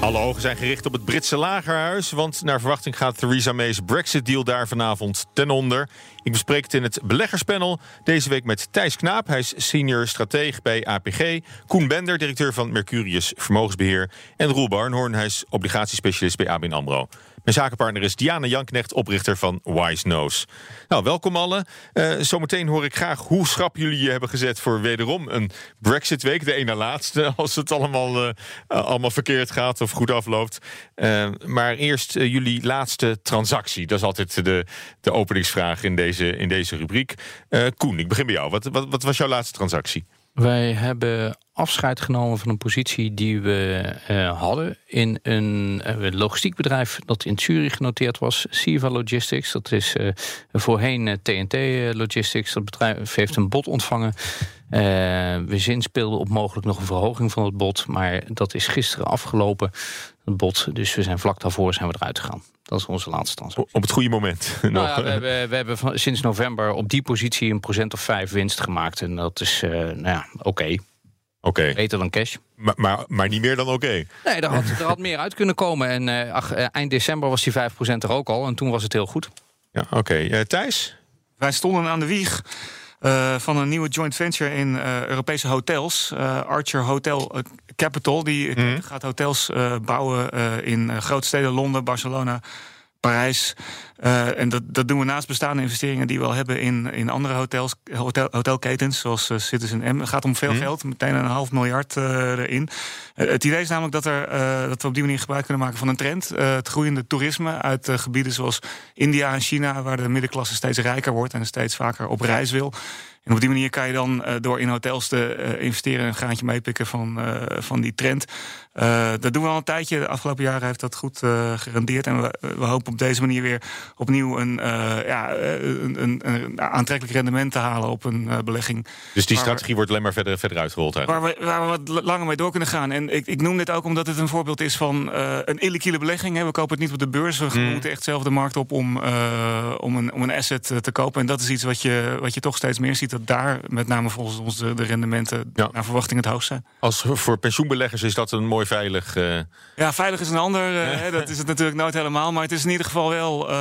Alle ogen zijn gericht op het Britse lagerhuis, want naar verwachting gaat Theresa May's Brexit-deal daar vanavond ten onder. Ik bespreek het in het beleggerspanel deze week met Thijs Knaap. Hij is senior strateeg bij APG. Koen Bender, directeur van Mercurius Vermogensbeheer. En Roel Barnhoorn, hij is obligatiespecialist bij ABN AMRO. Mijn zakenpartner is Diana Janknecht, oprichter van Wise Knows. Nou, welkom allen. Uh, zometeen hoor ik graag hoe schrap jullie je hebben gezet voor wederom een Brexit-week. De ene laatste, als het allemaal, uh, allemaal verkeerd gaat of goed afloopt. Uh, maar eerst jullie laatste transactie. Dat is altijd de, de openingsvraag in deze, in deze rubriek. Koen, ik begin bij jou. Wat, wat, wat was jouw laatste transactie? Wij hebben afscheid genomen van een positie die we uh, hadden in een uh, logistiek bedrijf dat in Zurich genoteerd was, Siva Logistics. Dat is uh, voorheen TNT Logistics. Dat bedrijf heeft een bod ontvangen. we zinspeelden op mogelijk nog een verhoging van het bod, maar dat is gisteren afgelopen, het bod. Dus we zijn vlak daarvoor zijn we eruit gegaan. Dat is onze laatste transactie. Op het goede moment. Nou ja, we, hebben, we hebben van, sinds november op die positie een procent of vijf winst gemaakt. En dat is nou ja, oké. Okay. Okay. Beter dan cash. Maar, maar, maar niet meer dan oké? Okay. Nee, er had, er had meer uit kunnen komen. En uh, ach, uh, eind december was die 5% er ook al. En toen was het heel goed. Ja, oké. Okay. Thijs? Wij stonden aan de wieg uh, van een nieuwe joint venture in uh, Europese hotels. Uh, Archer Hotel Capital. Die mm. gaat hotels bouwen in grote steden Londen, Barcelona. Parijs. Uh, en dat, dat doen we naast bestaande investeringen die we al hebben in, in andere hotels, hotel, hotelketens, zoals uh, Citizen M. Het gaat om veel mm. geld, meteen een half miljard uh, erin. het idee is namelijk dat, er, dat we op die manier gebruik kunnen maken van een trend. het groeiende toerisme uit gebieden zoals India en China, waar de middenklasse steeds rijker wordt en steeds vaker op reis wil. En op die manier kan je dan uh, door in hotels te uh, investeren... een graantje meepikken van, uh, van die trend. dat doen we al een tijdje. De afgelopen jaren heeft dat goed gerendeerd. En we, we, hopen op deze manier weer opnieuw een, ja, een, een, een, aantrekkelijk rendement te halen op een belegging. Dus die strategie wordt alleen maar verder, verder uitgerold? Waar we, waar we wat langer mee door kunnen gaan. En ik, ik noem dit ook omdat het een voorbeeld is van een illiquide belegging. Hè. We kopen het niet op de beurs. We mm. moeten echt zelf de markt op om, om, een, om een asset te kopen. En dat is iets wat je, wat je toch steeds meer ziet dat daar met name volgens ons de, de rendementen ja. naar verwachting het hoogst zijn. Als voor pensioenbeleggers is dat een mooi veilig. Uh... Ja, veilig is een ander. Uh, dat is het natuurlijk nooit helemaal. Maar het is in ieder geval wel. Uh,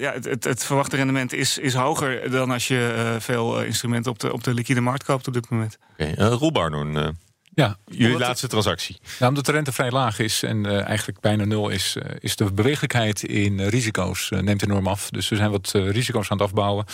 ja, het, het, het, verwachte rendement is, is hoger dan als je veel instrumenten op de, op de liquide markt koopt op dit moment. Oké, okay. Roel Barnoen, ja, jullie laatste transactie. Ja, omdat de rente vrij laag is en uh, eigenlijk bijna nul is, uh, is de bewegelijkheid in uh, risico's neemt enorm af. Dus we zijn wat risico's aan het afbouwen.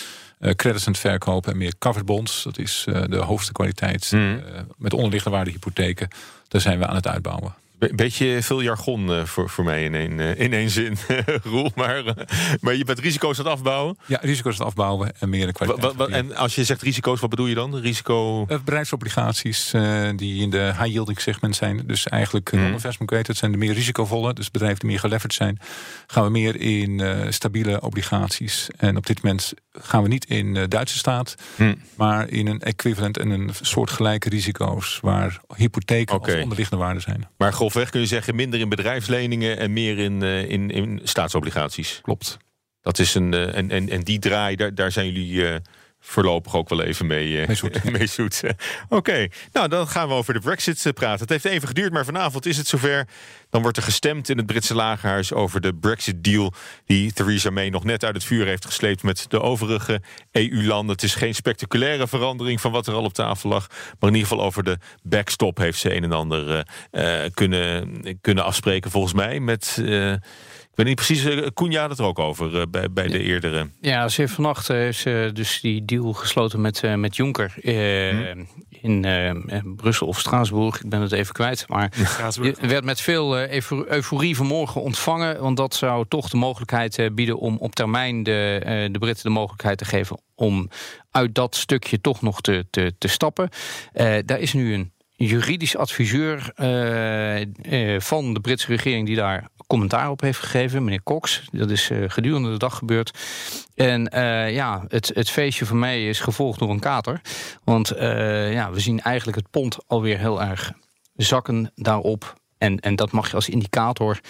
credits aan het verkopen en meer covered bonds. Dat is de hoogste kwaliteit mm. met onderliggende waarde hypotheken. Daar zijn we aan het uitbouwen. Be beetje veel jargon uh, voor, voor mij in één, uh, in één zin, Roel. Maar, uh, maar je bent risico's aan het afbouwen? Ja, risico's aan het afbouwen en meer de kwaliteit. Wa, wa, en als je zegt risico's, wat bedoel je dan? Risico... bedrijfsobligaties die in de high-yielding segment zijn. Dus eigenlijk mm. non-investment grade, dat zijn de meer risicovolle. Dus bedrijven die meer geleverd zijn. Gaan we meer in stabiele obligaties. En op dit moment gaan we niet in de Duitse staat. Mm. Maar in een equivalent en een soort gelijke risico's. Waar hypotheken okay. als onderliggende waarden zijn. Maar grofweg kun je zeggen minder in bedrijfsleningen en meer in, uh, in, in staatsobligaties. Klopt. Dat is een, uh, en, en, en die draai, daar, daar zijn jullie uh, voorlopig ook wel even mee, mee zoet. mee zoet. Oké, okay. nou dan gaan we over de Brexit praten. Het heeft even geduurd, maar vanavond is het zover. Dan wordt er gestemd in het Britse lagerhuis over de Brexit-deal... die Theresa May nog net uit het vuur heeft gesleept met de overige EU-landen. Het is geen spectaculaire verandering van wat er al op tafel lag. Maar in ieder geval over de backstop heeft ze een en ander uh, kunnen, kunnen afspreken volgens mij... met... Uh, weet niet precies, uh, Koen had het er ook over uh, bij, bij de eerdere. Ja, ze heeft vannacht heeft ze dus die deal gesloten met, uh, met Juncker. Hmm in uh, Brussel of Straatsburg, ik ben het even kwijt. Maar werd met veel uh, euforie vanmorgen ontvangen. Want dat zou toch de mogelijkheid uh, bieden om op termijn de, de Britten de mogelijkheid te geven om uit dat stukje toch nog te, te, te stappen. daar is nu een juridisch adviseur uh, uh, van de Britse regering die daar commentaar op heeft gegeven, meneer Cox. Dat is uh, gedurende de dag gebeurd. En ja, het, het feestje van mij is gevolgd door een kater. Want ja, we zien eigenlijk het pond alweer heel erg zakken daarop. En, en dat mag je als indicator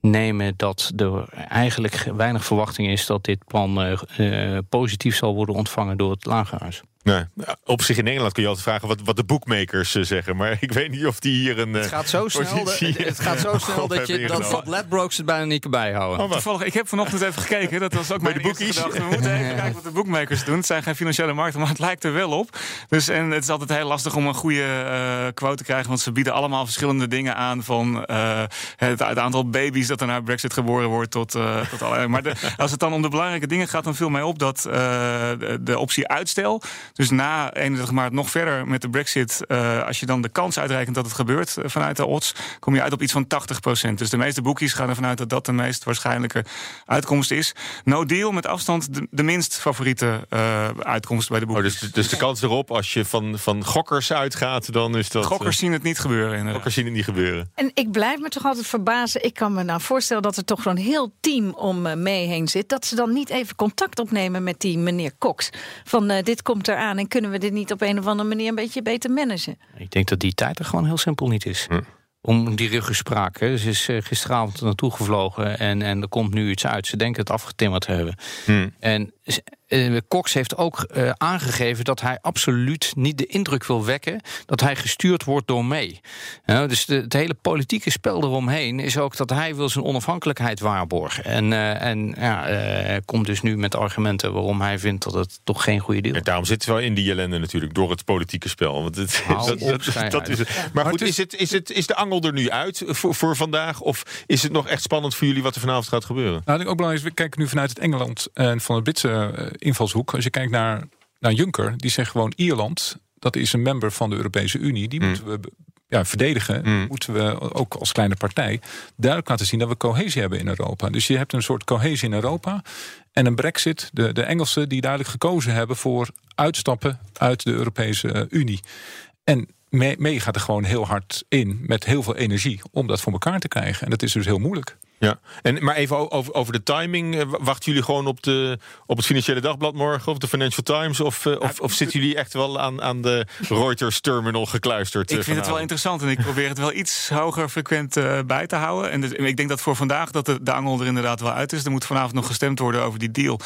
nemen dat er eigenlijk weinig verwachting is dat dit plan positief zal worden ontvangen door het lagerhuis. Nee. Op zich in Engeland kun je altijd vragen wat, wat de bookmakers uh, zeggen. Maar ik weet niet of die hier een. Het gaat zo snel, het gaat zo snel dat, je, dat, Ladbrokes het bijna niet kan bijhouden. Oh, Toevallig, ik heb vanochtend even gekeken. Dat was ook mijn de boekies. We moeten even kijken wat de bookmakers doen. Het zijn geen financiële markten, maar het lijkt er wel op. Dus, en het is altijd heel lastig om een goede uh, quote te krijgen. Want ze bieden allemaal verschillende dingen aan. Van uh, het, het, aantal baby's dat er na Brexit geboren wordt. Tot, tot allerlei. Maar de, als het dan om de belangrijke dingen gaat, dan viel mij op dat de, de optie uitstel. Dus na 31 maart nog verder met de Brexit, uh, als je dan de kans uitrekent dat het gebeurt uh, vanuit de odds, kom je uit op iets van 80%. Dus de meeste boekies gaan ervan uit dat dat de meest waarschijnlijke uitkomst is. No deal met afstand de, de minst favoriete uh, uitkomst bij de boekies. Oh, dus, dus, de kans erop, als je van, van gokkers uitgaat, dan is dat. Gokkers zien het niet gebeuren. Inderdaad. Gokkers zien het niet gebeuren. En ik blijf me toch altijd verbazen. Ik kan me nou voorstellen dat er toch zo'n heel team om mee heen zit. Dat ze dan niet even contact opnemen met die meneer Cox. Van dit komt er aan en kunnen we dit niet op een of andere manier een beetje beter managen? Ik denk dat die tijd er gewoon heel simpel niet is. Hm. Om die ruggespraak. Hè. Ze is uh, gisteravond naartoe gevlogen en, en er komt nu iets uit. Ze denken het afgetimmerd te hebben. Hm. En uh, Cox heeft ook uh, aangegeven dat hij absoluut niet de indruk wil wekken dat hij gestuurd wordt door mee. Dus de, het hele politieke spel eromheen is ook dat hij wil zijn onafhankelijkheid waarborgen. En, uh, en ja, komt dus nu met argumenten waarom hij vindt dat het toch geen goede deal is. En daarom zitten we wel in die ellende natuurlijk door het politieke spel. Want het, dat, dat, dat, is het. Maar goed, is, het, is, het, is de angel er nu uit voor, voor vandaag? Of is het nog echt spannend voor jullie wat er vanavond gaat gebeuren? Nou, ik ook belangrijk is, we kijken nu vanuit het Engeland en van het Britse invalshoek. Als je kijkt naar, naar Juncker, die zegt gewoon Ierland, dat is een member van de Europese Unie. Die mm. moeten we ja, verdedigen, mm. moeten we ook als kleine partij duidelijk laten zien dat we cohesie hebben in Europa. Dus je hebt een soort cohesie in Europa. En een brexit, de, de Engelsen die duidelijk gekozen hebben voor uitstappen uit de Europese Unie. En mee, mee gaat er gewoon heel hard in met heel veel energie om dat voor elkaar te krijgen. En dat is dus heel moeilijk. Ja, en, maar even over, over de timing. Eh, wachten jullie gewoon op, de, op het Financiële Dagblad morgen of de Financial Times? Of, uh, of, of zitten jullie echt wel aan, aan de Reuters terminal gekluisterd? Ik vind het wel interessant en ik probeer het wel iets hoger frequent uh, bij te houden. En dus, ik denk dat voor vandaag dat de, de angel er inderdaad wel uit is. Er moet vanavond nog gestemd worden over die deal.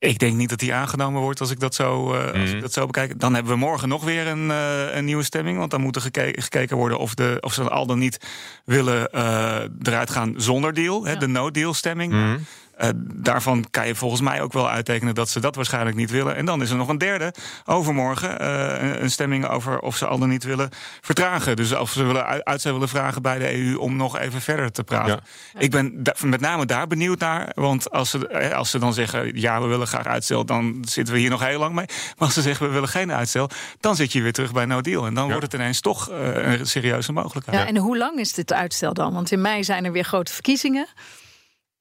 Ik denk niet dat die aangenomen wordt als ik dat zo, uh, als ik mhm. dat zo bekijk. Dan hebben we morgen nog weer een, uh, een nieuwe stemming. Want dan moet er gekeken, gekeken worden of, de, of ze al dan niet willen uh, eruit gaan zonder deal. Ja. Hè, de no-deal stemming. Mm uh, daarvan kan je volgens mij ook wel uittekenen dat ze dat waarschijnlijk niet willen. En dan is er nog een derde overmorgen. Uh, een stemming over of ze al dan niet willen vertragen. Dus of ze willen uit, willen vragen bij de EU om nog even verder te praten. Ik ben met name daar benieuwd naar. Want als ze, eh, als ze dan zeggen: ja, we willen graag uitstel, dan zitten we hier nog heel lang mee. Maar als ze zeggen: we willen geen uitstel, dan zit je weer terug bij no deal. En dan wordt het ineens toch uh, een serieuze mogelijkheid. Ja, en hoe lang is dit uitstel dan? Want in mei zijn er weer grote verkiezingen.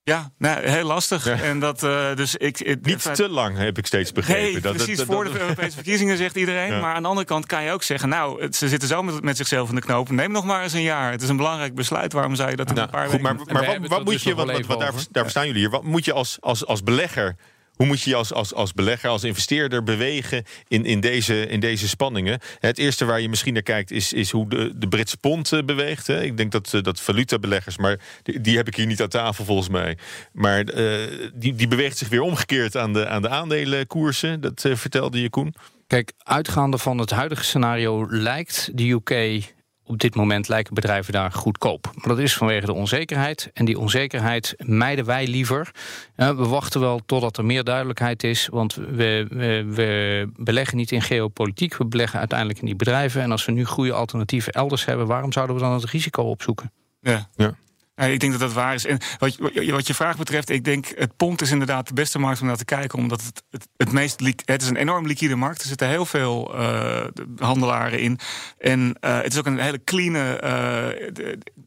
Ja, nou, heel lastig. En dat, uh, dus ik, Niet te lang, heb ik steeds begrepen. Nee, dat, precies, voor de Europese verkiezingen zegt iedereen. Maar aan de andere kant kan je ook zeggen... nou, ze zitten zo met, met, zichzelf in de knoop. Neem nog maar eens een jaar. Het is een belangrijk besluit. Waarom zou je dat in nou, een paar goed, weken... Maar, maar wat, wat moet dus je, wat, wat, daar, daar staan jullie hier... wat moet je als, als, als belegger hoe moet je je als, als, als belegger, als investeerder bewegen in, in, deze, in deze spanningen? Het eerste waar je misschien naar kijkt is, is hoe de, de Britse pond eh, beweegt. Ik denk dat, eh, dat valutabeleggers, maar die, heb ik hier niet aan tafel volgens mij. Maar uh, die, die beweegt zich weer omgekeerd aan de, aan de aandelenkoersen. Dat vertelde je, Koen. Kijk, uitgaande van het huidige scenario lijkt de UK op dit moment lijken bedrijven daar goedkoop. Maar dat is vanwege de onzekerheid. En die onzekerheid mijden wij liever. we wachten wel totdat er meer duidelijkheid is. Want we, we, we, beleggen niet in geopolitiek. We beleggen uiteindelijk in die bedrijven. En als we nu goede alternatieven elders hebben... waarom zouden we dan het risico opzoeken? Ja, ja. Nee, ik denk dat dat waar is. En wat, je- wat je vraag betreft, ik denk het pond is inderdaad de beste markt om naar te kijken. Omdat het het, het meest het is een enorm liquide markt. Er zitten heel veel eh, handelaren in. En eh, het is ook een hele clean,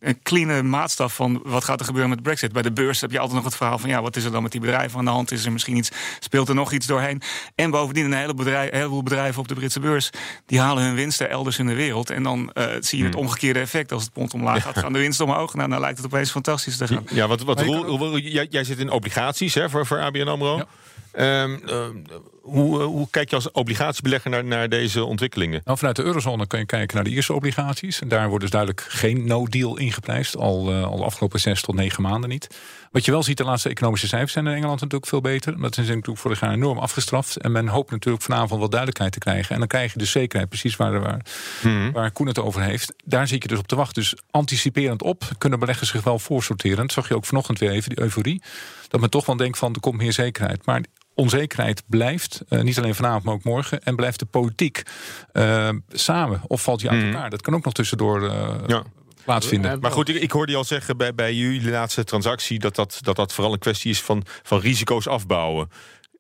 een clean maatstaf van wat gaat er gebeuren met Brexit. Bij de beurs heb je altijd nog het verhaal van ja, wat is er dan met die bedrijven aan de hand? Is er misschien iets, speelt er nog iets doorheen? En bovendien een hele bedrijf, heleboel bedrijven op de Britse beurs die halen hun winsten elders in de wereld. En dan eh, zie je het omgekeerde effect. Als het pond omlaag gaat, gaan de winsten omhoog. Nou, dan lijkt het opeens fantastisch te gaan. Ja, wat, wat Maar je Roel, kan Roel, jij, jij zit in obligaties hè, voor, voor ABN AMRO. Ja. Ehm, eh, hoe, eh, hoe kijk je als obligatiebelegger naar, naar deze ontwikkelingen? Nou, vanuit de eurozone kan je kijken naar de Ierse obligaties. En daar wordt dus duidelijk geen no-deal ingeprijsd. Al, eh, al de afgelopen zes tot negen maanden niet. Wat je wel ziet, de laatste economische cijfers zijn in Engeland natuurlijk veel beter. Dat is natuurlijk vorig jaar enorm afgestraft. En men hoopt natuurlijk vanavond wat duidelijkheid te krijgen. En dan krijg je dus zekerheid, precies waar, waar, waar Koen het over heeft. Daar zit je dus op te wachten. Dus anticiperend op kunnen beleggers zich wel voorsorteren. Dat zag je ook vanochtend weer even, die euforie. Dat men toch wel denkt van, er komt meer zekerheid. Maar onzekerheid blijft, eh, niet alleen vanavond, maar ook morgen. En blijft de politiek eh, samen of valt je uit elkaar? Dat kan ook nog tussendoor eh, Ja. plaatsvinden. Maar goed, ik, ik hoorde je al zeggen bij, bij jullie laatste transactie... Dat dat, dat dat vooral een kwestie is van, van risico's afbouwen.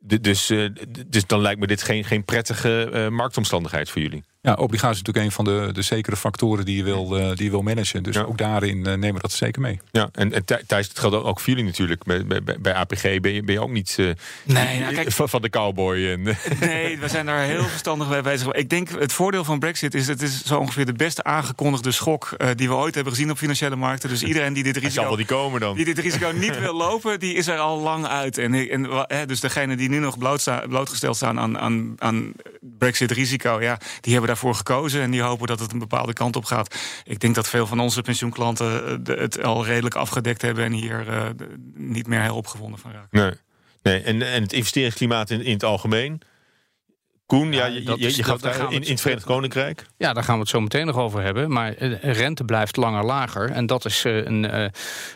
D- dus, eh, dus dan lijkt me dit geen, geen prettige eh, marktomstandigheid voor jullie. Ja, obligatie is natuurlijk een van de, de zekere factoren die je wil, eh, die je wil managen. Dus Ja. ook daarin eh, nemen we dat zeker mee. Ja, en, en Thij- Thijs, het geldt ook voor jullie natuurlijk. Bij, bij, bij- APG ben je, ben je ook niet eh, Nee, nou, kijk, van, van de cowboy. En, Nee, we zijn daar heel verstandig bij bezig. Ik denk het voordeel van Brexit is het is zo ongeveer de beste aangekondigde schok eh, die we ooit hebben gezien op financiële markten. Dus iedereen die dit zal wel risico, die komen dan. die dit risico niet wil lopen, die is er al lang uit. En, en hè, dus degenen die nu nog blootsta- blootgesteld staan aan, aan, aan Brexit-risico, ja, die hebben daarvoor gekozen en die hopen dat het een bepaalde kant op gaat. Ik denk dat veel van onze pensioenklanten eh, het al redelijk afgedekt hebben en hier eh, niet meer heel opgewonden van raken. Nee. nee en, en het investeringsklimaat in, in het algemeen. Koen, ja, Ja, je, je, gaf daar in, het- in het Verenigd Koninkrijk. Ja, daar gaan we het zo meteen nog over hebben. Maar eh, rente blijft langer lager. En dat is eh, een, eh,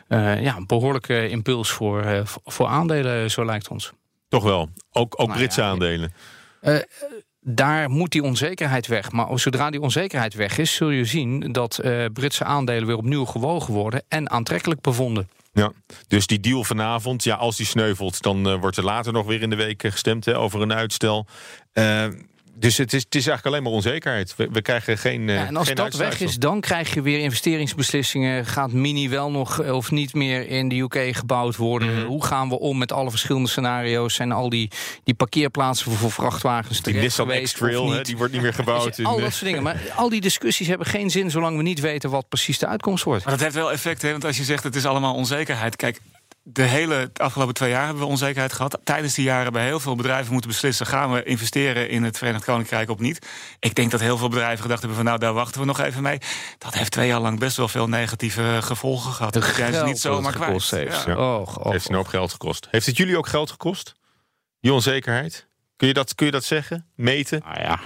eh, ja, een behoorlijke impuls voor, eh, voor aandelen, zo lijkt ons. Toch wel. Ook, ook Nou Britse ja, aandelen. Daar moet die onzekerheid weg. Maar zodra die onzekerheid weg is, zul je zien dat eh, Britse aandelen weer opnieuw gewogen worden en aantrekkelijk bevonden. Ja. Dus die deal vanavond, ja, als die sneuvelt, dan eh, wordt er later nog weer in de week gestemd hè, over een uitstel. Eh, dus het is, het is eigenlijk alleen maar onzekerheid. We, we krijgen geen. eh, Ja, en als geen dat weg is, dan krijg je weer investeringsbeslissingen. Gaat Mini wel nog eh, of niet meer in de UK gebouwd worden? Mhm. Hoe gaan we om met alle verschillende scenario's? Zijn al die, die parkeerplaatsen voor vrachtwagens Die Nissan X-Trail, die wordt niet meer gebouwd. Al eh, dat soort dingen. Maar al die discussies hebben geen zin zolang we niet weten wat precies de uitkomst wordt. Maar dat heeft wel effect, hè? want als je zegt het is allemaal onzekerheid. Kijk, de hele de afgelopen twee jaar hebben we onzekerheid gehad. Tijdens die jaren hebben heel veel bedrijven moeten beslissen: gaan we investeren in het Verenigd Koninkrijk of niet? Ik denk dat heel veel bedrijven gedacht hebben: van nou, daar wachten we nog even mee. Dat heeft twee jaar lang best wel veel negatieve gevolgen gehad. Dat zijn ze niet zomaar kwijt. heeft. Ja. Och, heeft een hoop geld gekost. Heeft het jullie ook geld gekost? Die onzekerheid? Kun je dat, kun je dat zeggen? Meten? Nou ja,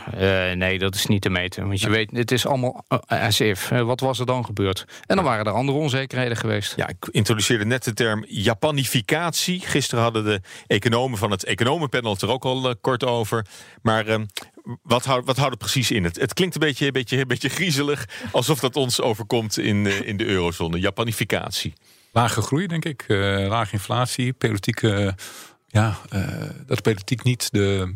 eh, nee, dat is niet te meten. Want je weet, het is allemaal eh, as if. Eh, wat was er dan gebeurd? En dan waren er andere onzekerheden geweest. Ja, ik introduceerde net de term Japanificatie. Gisteren hadden de economen van het economenpanel het er ook al kort over. Maar eh, wat, houdt, wat houdt het precies in? Het, het klinkt een beetje, een, beetje, een beetje griezelig, alsof dat ons overkomt in, in de eurozone. Japanificatie. Lage groei, denk ik. eh, lage inflatie. Politieke, eh, ja, eh, dat de politiek niet de,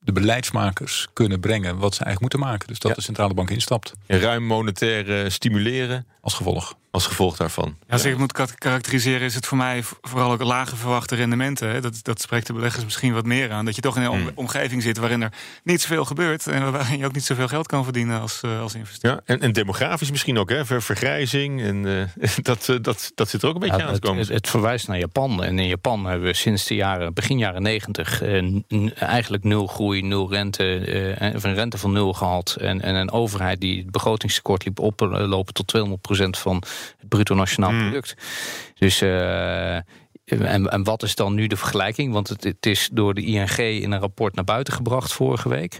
de beleidsmakers kunnen brengen wat ze eigenlijk moeten maken. Dus dat Ja. de centrale bank instapt Ruim monetair eh, stimuleren als gevolg. Als gevolg daarvan. Als ik het moet ka- karakteriseren, is het voor mij vooral ook lage verwachte rendementen. Hè. Dat, dat spreekt de beleggers misschien wat meer aan. Dat je toch in een om- omgeving zit waarin er niet zoveel gebeurt. En waarin je ook niet zoveel geld kan verdienen als, eh, als investeerder. Ja, en, en demografisch misschien ook, hè? Ver, vergrijzing. En eh, dat, eh, dat, dat zit er ook een beetje Ja, aan te het, komen. het, het verwijst naar Japan. En in Japan hebben we sinds de jaren, begin jaren negentig eigenlijk nul groei, nul rente, eh, of een rente van nul gehad. En, en een overheid die het begrotingstekort liep oplopen tot 200% van het bruto nationaal product. Dus. eh, en, en wat is dan nu de vergelijking? Want het, het is door de ING in een rapport naar buiten gebracht vorige week.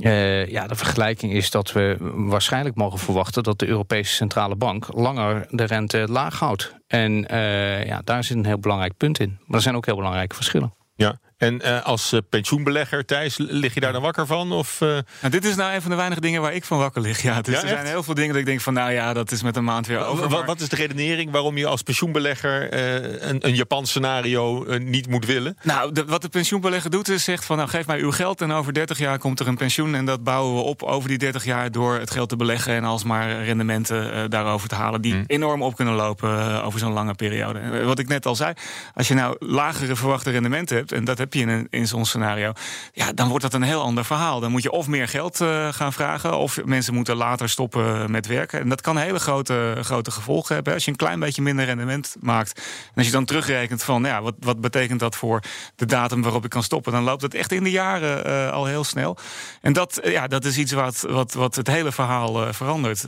Eh, ja, de vergelijking is dat we waarschijnlijk mogen verwachten dat de Europese Centrale Bank langer de rente laag houdt. En eh, ja, daar zit een heel belangrijk punt in. Maar er zijn ook heel belangrijke verschillen. Ja, En uh, als uh, pensioenbelegger, Thijs, lig je daar dan wakker van? Of, uh... nou, dit is nou een van de weinige dingen waar ik van wakker lig. Ja, dus Ja, er zijn heel veel dingen dat ik denk van... nou ja, dat is met een maand weer over. Maar- wat is de redenering waarom je als pensioenbelegger eh, een, een Japans scenario eh, niet moet willen? Nou, de- wat de pensioenbelegger doet is zegt van... nou, geef mij uw geld en over 30 jaar komt er een pensioen... en dat bouwen we op over die 30 jaar door het geld te beleggen... en alsmaar rendementen eh, daarover te halen... die enorm op kunnen lopen eh, over zo'n lange periode. Wat ik net al zei, als je nou lagere verwachte rendementen hebt... en dat heb je in, in zo'n scenario... ja, dan wordt dat een heel ander verhaal. Dan moet je of meer geld eh, gaan vragen... of mensen moeten later stoppen met werken. En dat kan hele grote, grote gevolgen hebben. Als je een klein beetje minder rendement maakt... en als je dan terugrekent van... nou ja, wat, wat betekent dat voor de datum waarop ik kan stoppen... dan loopt het echt in de jaren eh, al heel snel. En dat, eh, ja, dat is iets wat, wat, wat het hele verhaal verandert.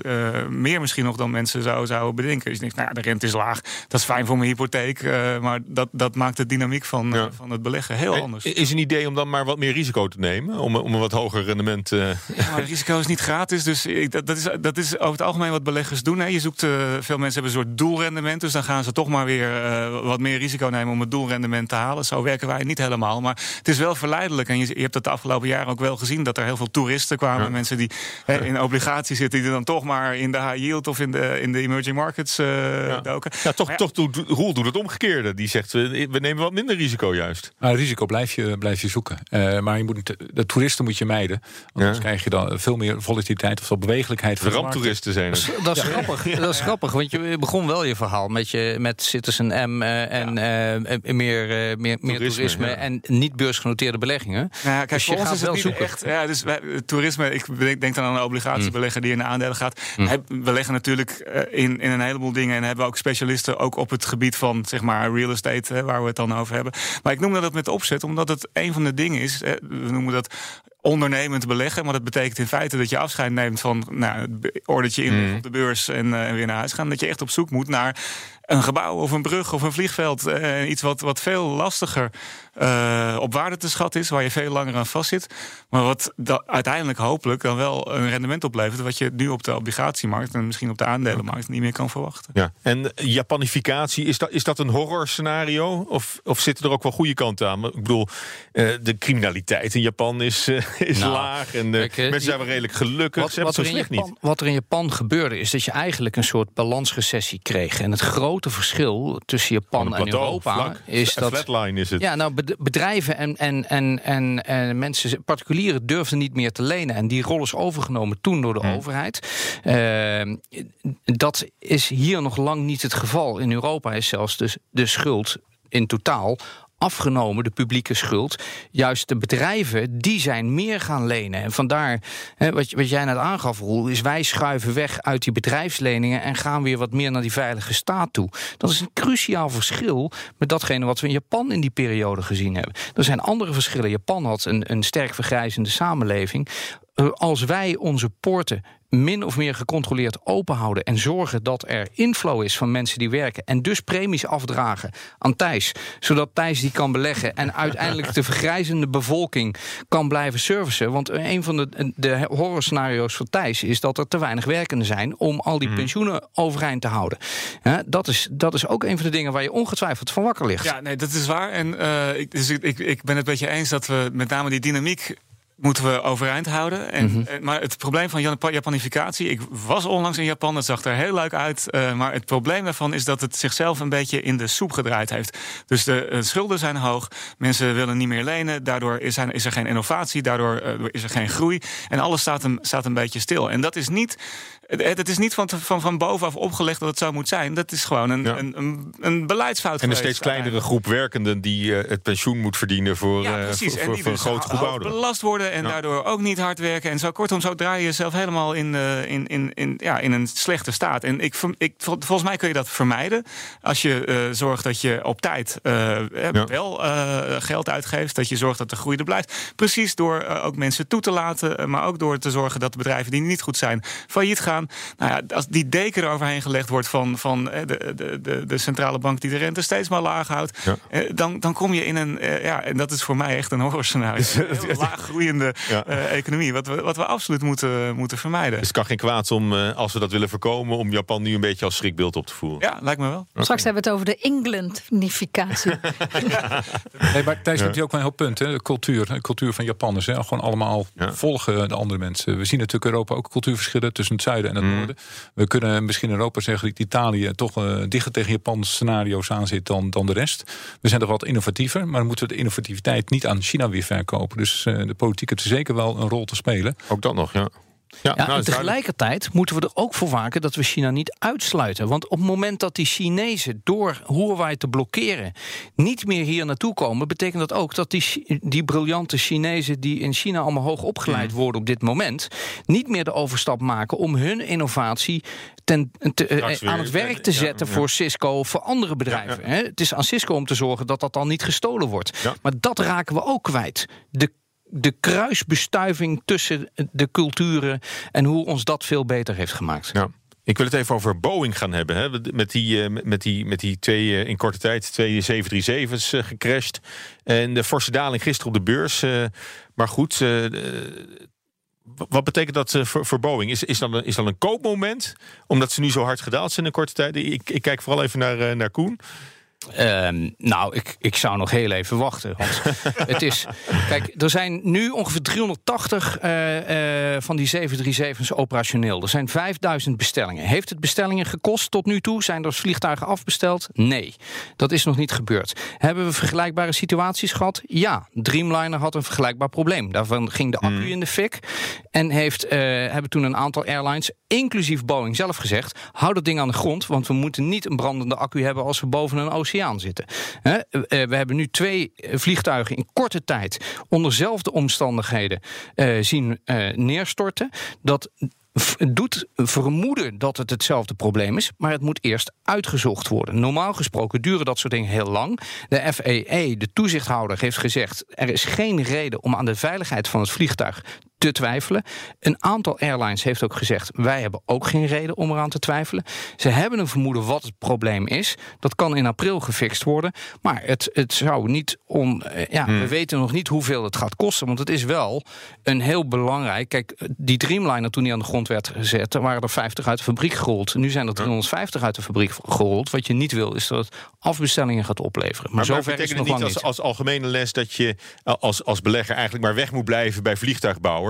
Meer misschien nog dan mensen zou, zouden bedenken. Dus je denkt, nou ja, de rente is laag, dat is fijn voor mijn hypotheek... maar dat, dat maakt de dynamiek van, Ja. van het beleggen heel Eh, anders. Is een idee om dan maar wat meer risico te nemen? Om, om een wat hoger rendement... eh, Ja, maar risico is niet gratis. Dus ik, dat, dat, is, dat is over het algemeen wat beleggers doen. Hè. Je zoekt, eh, veel mensen hebben een soort doelrendement. Dus dan gaan ze toch maar weer eh, wat meer risico nemen om het doelrendement te halen. Zo werken wij niet helemaal. Maar het is wel verleidelijk. En je, je hebt het de afgelopen jaren ook wel gezien dat er heel veel toeristen kwamen. Ja. Mensen die hè, in obligaties zitten, die dan toch maar in de high yield of in de, in de emerging markets eh, Ja. doken. ja, toch, toch doet Roel doet het omgekeerde. Die zegt, eh, we nemen wat minder risico juist. Risico blijf je, blijf je zoeken. Eh, maar je moet, de toeristen moet je mijden. Want anders Ja. krijg je dan veel meer volatiliteit of bewegelijkheid. De van de markt. ramptoeristen zijn er. Dat is grappig. Dat is grappig, want je begon wel je verhaal met, je, met Citizen M eh, en eh, eh, meer, eh, meer, meer Toerisme, toerisme, ja. en niet beursgenoteerde beleggingen. Nou ja, kijk, Dus je voor ons gaat is het wel zoeken. echt. Ja, dus wij, toerisme, ik denk, denk dan aan een obligatiebelegger die in de aandelen gaat. Wij- We leggen natuurlijk in, in een heleboel dingen en hebben ook specialisten ook op het gebied van zeg maar real estate, hè, waar we het dan over hebben. Maar ik noem dat met opzet, omdat het een van de dingen is. Hè, we noemen dat ondernemend beleggen, maar dat betekent in feite dat je afscheid neemt van nou, het ordertje in op de beurs en, eh, en weer naar huis gaan. Dat je echt op zoek moet naar een gebouw of een brug of een vliegveld. eh, iets wat, wat veel lastiger eh, op waarde te schatten is, waar je veel langer aan vastzit. Maar wat da- uiteindelijk hopelijk dan wel een rendement oplevert, wat je nu op de obligatiemarkt en misschien op de aandelenmarkt niet meer kan verwachten. Ja. En eh, Japanificatie, is dat, is dat een horror scenario? Of, of zitten er ook wel goede kanten aan? Ik bedoel, eh, de criminaliteit in Japan is, is Nou, laag. En de kijk, mensen zijn wel redelijk gelukkig. Wat, Ze hebben wat, er Japan, niet. wat er in Japan gebeurde, is dat je eigenlijk een soort balansrecessie kreeg. En het grote verschil tussen Japan en Europa vlak. is dat. flatline is het. Ja, nou, bed- bedrijven en, en, en, en, en mensen, particulieren durfden niet meer te lenen. En die rol is overgenomen toen door de Hmm. overheid. Eh, dat is hier nog lang niet het geval. In Europa is zelfs dus de schuld in totaal afgenomen, de publieke schuld. Juist de bedrijven, die zijn meer gaan lenen. En vandaar, hè, wat, wat jij net aangaf, Roel, is wij schuiven weg uit die bedrijfsleningen en gaan weer wat meer naar die veilige staat toe. Dat is een cruciaal verschil met datgene wat we in Japan in die periode gezien hebben. Er zijn andere verschillen. Japan had een, een sterk vergrijzende samenleving. Eh, Als wij onze poorten min of meer gecontroleerd open houden en zorgen dat er inflow is van mensen die werken en dus premies afdragen aan Thijs, zodat Thijs die kan beleggen en uiteindelijk de vergrijzende bevolking kan blijven servicen. Want een van de, de horrorscenario's voor Thijs is dat er te weinig werkenden zijn om al die pensioenen overeind te houden. Hè, dat, is, dat is ook een van de dingen waar je ongetwijfeld van wakker ligt. Ja, nee, dat is waar. En eh, ik, dus ik, ik, ik ben het met je eens dat we met name die dynamiek moeten we overeind houden. En, eh, maar het probleem van Jap- Japanificatie... ik was onlangs in Japan, dat zag er heel leuk uit... eh, maar het probleem daarvan is dat het zichzelf een beetje in de soep gedraaid heeft. Dus de eh, schulden zijn hoog, mensen willen niet meer lenen... daardoor is er, is er geen innovatie, daardoor is er geen groei... en alles staat een, staat een beetje stil. En dat is niet... Het het is niet van, van, van bovenaf opgelegd dat het zo moet zijn. Dat is gewoon een, Ja. een, een, een beleidsfout En een steeds kleinere groep werkenden die eh, het pensioen moet verdienen voor, ja, eh, voor, en die voor een grote groep ouderen. belast worden en Ja. daardoor ook niet hard werken. En zo kortom, zo draai je jezelf helemaal in, eh, in, in, in, ja, in een slechte staat. En ik, ik, vol- volgens mij kun je dat vermijden als je zorgt dat je op tijd wel geld uitgeeft. Dat je zorgt dat de groei er blijft. Precies door ook mensen toe te laten, maar ook door te zorgen dat de bedrijven die niet goed zijn failliet gaan. Nou ja, als die deken er overheen gelegd wordt van, van eh, de, de, de, de centrale bank die de rente steeds maar laag houdt, Ja. eh, dan, dan kom je in een, eh, ja, en dat is voor mij echt een horrorscenario. Een heel laag groeiende Ja. eh, economie. Wat we, wat we absoluut moeten, moeten vermijden. Dus het kan geen kwaad om, eh, als we dat willen voorkomen, om Japan nu een beetje als schrikbeeld op te voeren. Ja, lijkt me wel. Straks hebben we het over de Englandificatie. Nee, maar Thijs hebt hier ook wel een heel punt. Hè? De cultuur, de cultuur van Japanners. Hè? Gewoon allemaal Ja. volgen de andere mensen. We zien natuurlijk in Europa ook cultuurverschillen tussen het zuiden en het Mm. noorden. We kunnen misschien in Europa zeggen dat Italië toch eh, dichter tegen Japans scenario's aan zit dan, dan de rest. We zijn toch wat innovatiever, maar dan moeten we de innovativiteit niet aan China weer verkopen. Dus eh, de politiek heeft er zeker wel een rol te spelen. Ook dat nog, ja. Ja, Ja, nou, en duidelijk. tegelijkertijd moeten we er ook voor waken dat we China niet uitsluiten. Want op het moment dat die Chinezen door Huawei te blokkeren niet meer hier naartoe komen, betekent dat ook dat die, die briljante Chinezen die in China allemaal hoog opgeleid Mm. worden op dit moment, niet meer de overstap maken om hun innovatie ten, te, eh, weer, aan het werk te ja, zetten ja. voor Cisco of voor andere bedrijven. Hè. Het is aan Cisco om te zorgen dat dat dan niet gestolen wordt. Maar dat raken we ook kwijt. De de kruisbestuiving tussen de culturen en hoe ons dat veel beter heeft gemaakt. Ja. Ik wil het even over Boeing gaan hebben. Hè. Met, die, eh, met, die, met die twee eh, in korte tijd twee 737's eh, gecrashed. En de forse daling gisteren op de beurs. maar goed, wat betekent dat voor, Boeing? Is, is, dat een, is dat een koopmoment? Omdat ze nu zo hard gedaald zijn in korte tijd? Ik, ik kijk vooral even naar, naar Koen. Ehm, nou, ik, ik zou nog heel even wachten. Want het is. Kijk, er zijn nu ongeveer 380 eh, eh, van die 737's operationeel. Er zijn 5000 bestellingen. Heeft het bestellingen gekost tot nu toe? Zijn er vliegtuigen afbesteld? Nee, dat is nog niet gebeurd. Hebben we vergelijkbare situaties gehad? Ja, Dreamliner had een vergelijkbaar probleem. Daarvan ging de accu in de fik. En heeft, eh, hebben toen een aantal airlines, inclusief Boeing zelf gezegd... hou dat ding aan de grond, want we moeten niet een brandende accu hebben... als we boven een oceaan zitten. Eh, we hebben nu twee eh, vliegtuigen in korte tijd... onder dezelfde omstandigheden eh, zien neerstorten. Dat doet vermoeden dat het hetzelfde probleem is, maar het moet eerst uitgezocht worden. Normaal gesproken duren dat soort dingen heel lang. De FAA, de toezichthouder, heeft gezegd: er is geen reden om aan de veiligheid van het vliegtuig te twijfelen. Een aantal airlines heeft ook gezegd: wij hebben ook geen reden om eraan te twijfelen. Ze hebben een vermoeden wat het probleem is. Dat kan in april gefixt worden, maar het, het zou niet om. eh, Ja, we weten nog niet hoeveel het gaat kosten, want het is wel een heel belangrijk. Kijk, die Dreamliner toen die aan de grond werd gezet, waren er 50 uit de fabriek gerold. Nu zijn er 350 uit de fabriek gerold. Wat je niet wil, is dat het afbestellingen gaat opleveren. Maar, zover is het nog het lang niet niet. als, als algemene les dat je eh, als, als belegger eigenlijk maar weg moet blijven bij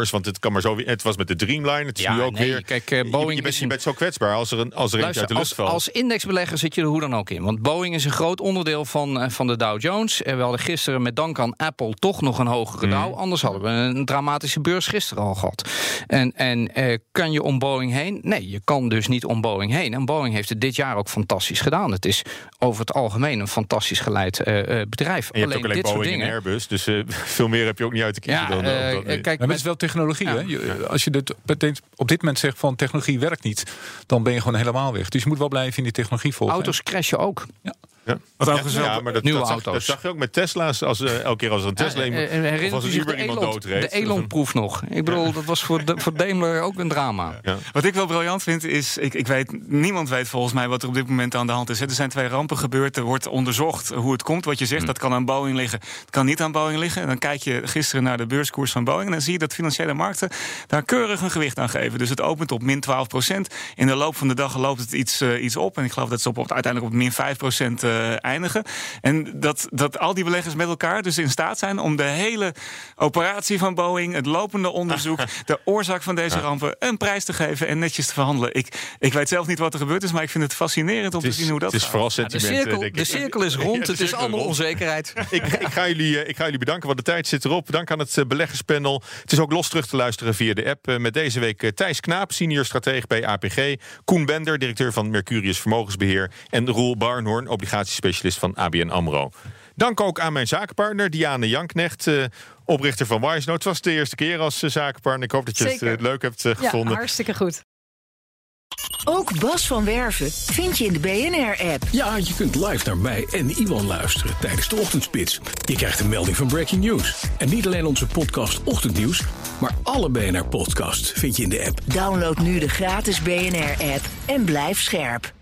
Want het kan maar zo. Het was met de Dreamliner, het is Ja, nu ook nee, weer. kijk, eh, je- je, Boeing je, bent, is je bent zo kwetsbaar als er een als er eentje uit de lucht als, valt. als indexbelegger zit je er hoe dan ook in. Want Boeing is een groot onderdeel van, eh, van de Dow Jones. En we hadden gisteren met dank aan Apple toch nog een hogere Mhm. Dow. Anders hadden we een dramatische beurs gisteren al gehad. En, en eh, kan je om Boeing heen? Nee, je kan dus niet om Boeing heen. En Boeing heeft het dit jaar ook fantastisch gedaan. Het is over het algemeen een fantastisch geleid eh, eh, bedrijf. en je hebt ook alleen dit soort Boeing en dingen. Airbus, dus eh, veel meer heb je ook niet uit te kiezen Ja, dan. eh, dan eh, kijk, Maar het is wel technologie. Ja. Hè? Als je dit op dit moment zegt van technologie werkt niet, dan ben je gewoon helemaal weg. Dus je moet wel blijven in die technologie volgen. auto's crashen ook. ja. Wat Ja, ja, maar dat, Nieuwe dat, zag, auto's. dat zag je ook met Tesla's. Als, eh, elke keer als er een Tesla Ja, iemand- eh, of als een Uber de iemand Elon- doodreed. De Elon-proef nog. Ik bedoel, dat was voor, de, voor Daimler ook een drama. Ja. Wat ik wel briljant vind is, ik, ik weet, niemand weet volgens mij wat er op dit moment aan de hand is. Er zijn twee rampen gebeurd, er wordt onderzocht hoe het komt. Wat je zegt, dat kan aan Boeing liggen, het kan niet aan Boeing liggen. En dan kijk je gisteren naar de beurskoers van Boeing en dan zie je dat financiële markten daar keurig een gewicht aan geven. Dus het opent op min 12 procent. In de loop van de dag loopt het iets, eh, iets op. En ik geloof dat ze op, op, uiteindelijk op min 5 procent eindigen. En dat, dat al die beleggers met elkaar dus in staat zijn om de hele operatie van Boeing, het lopende onderzoek, de oorzaak van deze rampen, een prijs te geven en netjes te verhandelen. Ik, ik weet zelf niet wat er gebeurd is, maar ik vind het fascinerend om Het te zien hoe dat het is gaat. vooral Ja, de, sentiment. cirkel, eh, de ik. cirkel is Ja, rond, de het is cirkel allemaal rond. onzekerheid. Ik, ik, ga jullie, eh, ik ga jullie bedanken, want de tijd zit erop. Dank aan het eh, beleggerspanel. Het is ook los terug te luisteren via de app. Eh, Met deze week eh, Thijs Knaap, senior stratege bij APG. Koen Bender, directeur van Mercurius Vermogensbeheer. En Roel Barnhoorn, obligatiespecialist van ABN AMRO. Dank ook aan mijn zakenpartner Diane Janknecht, eh, oprichter van Wisenote. Het was de eerste keer als eh, zakenpartner. Ik hoop dat je het Zeker. eh, leuk hebt eh, Ja, gevonden. hartstikke goed. Ook Bas van Werven vind je in de BNR-app. Ja, je kunt live naar mij en Iwan luisteren tijdens de ochtendspits. Je krijgt een melding van Breaking News. En niet alleen onze podcast Ochtendnieuws, maar alle BNR-podcasts vind je in de app. Download nu de gratis BNR-app en blijf scherp.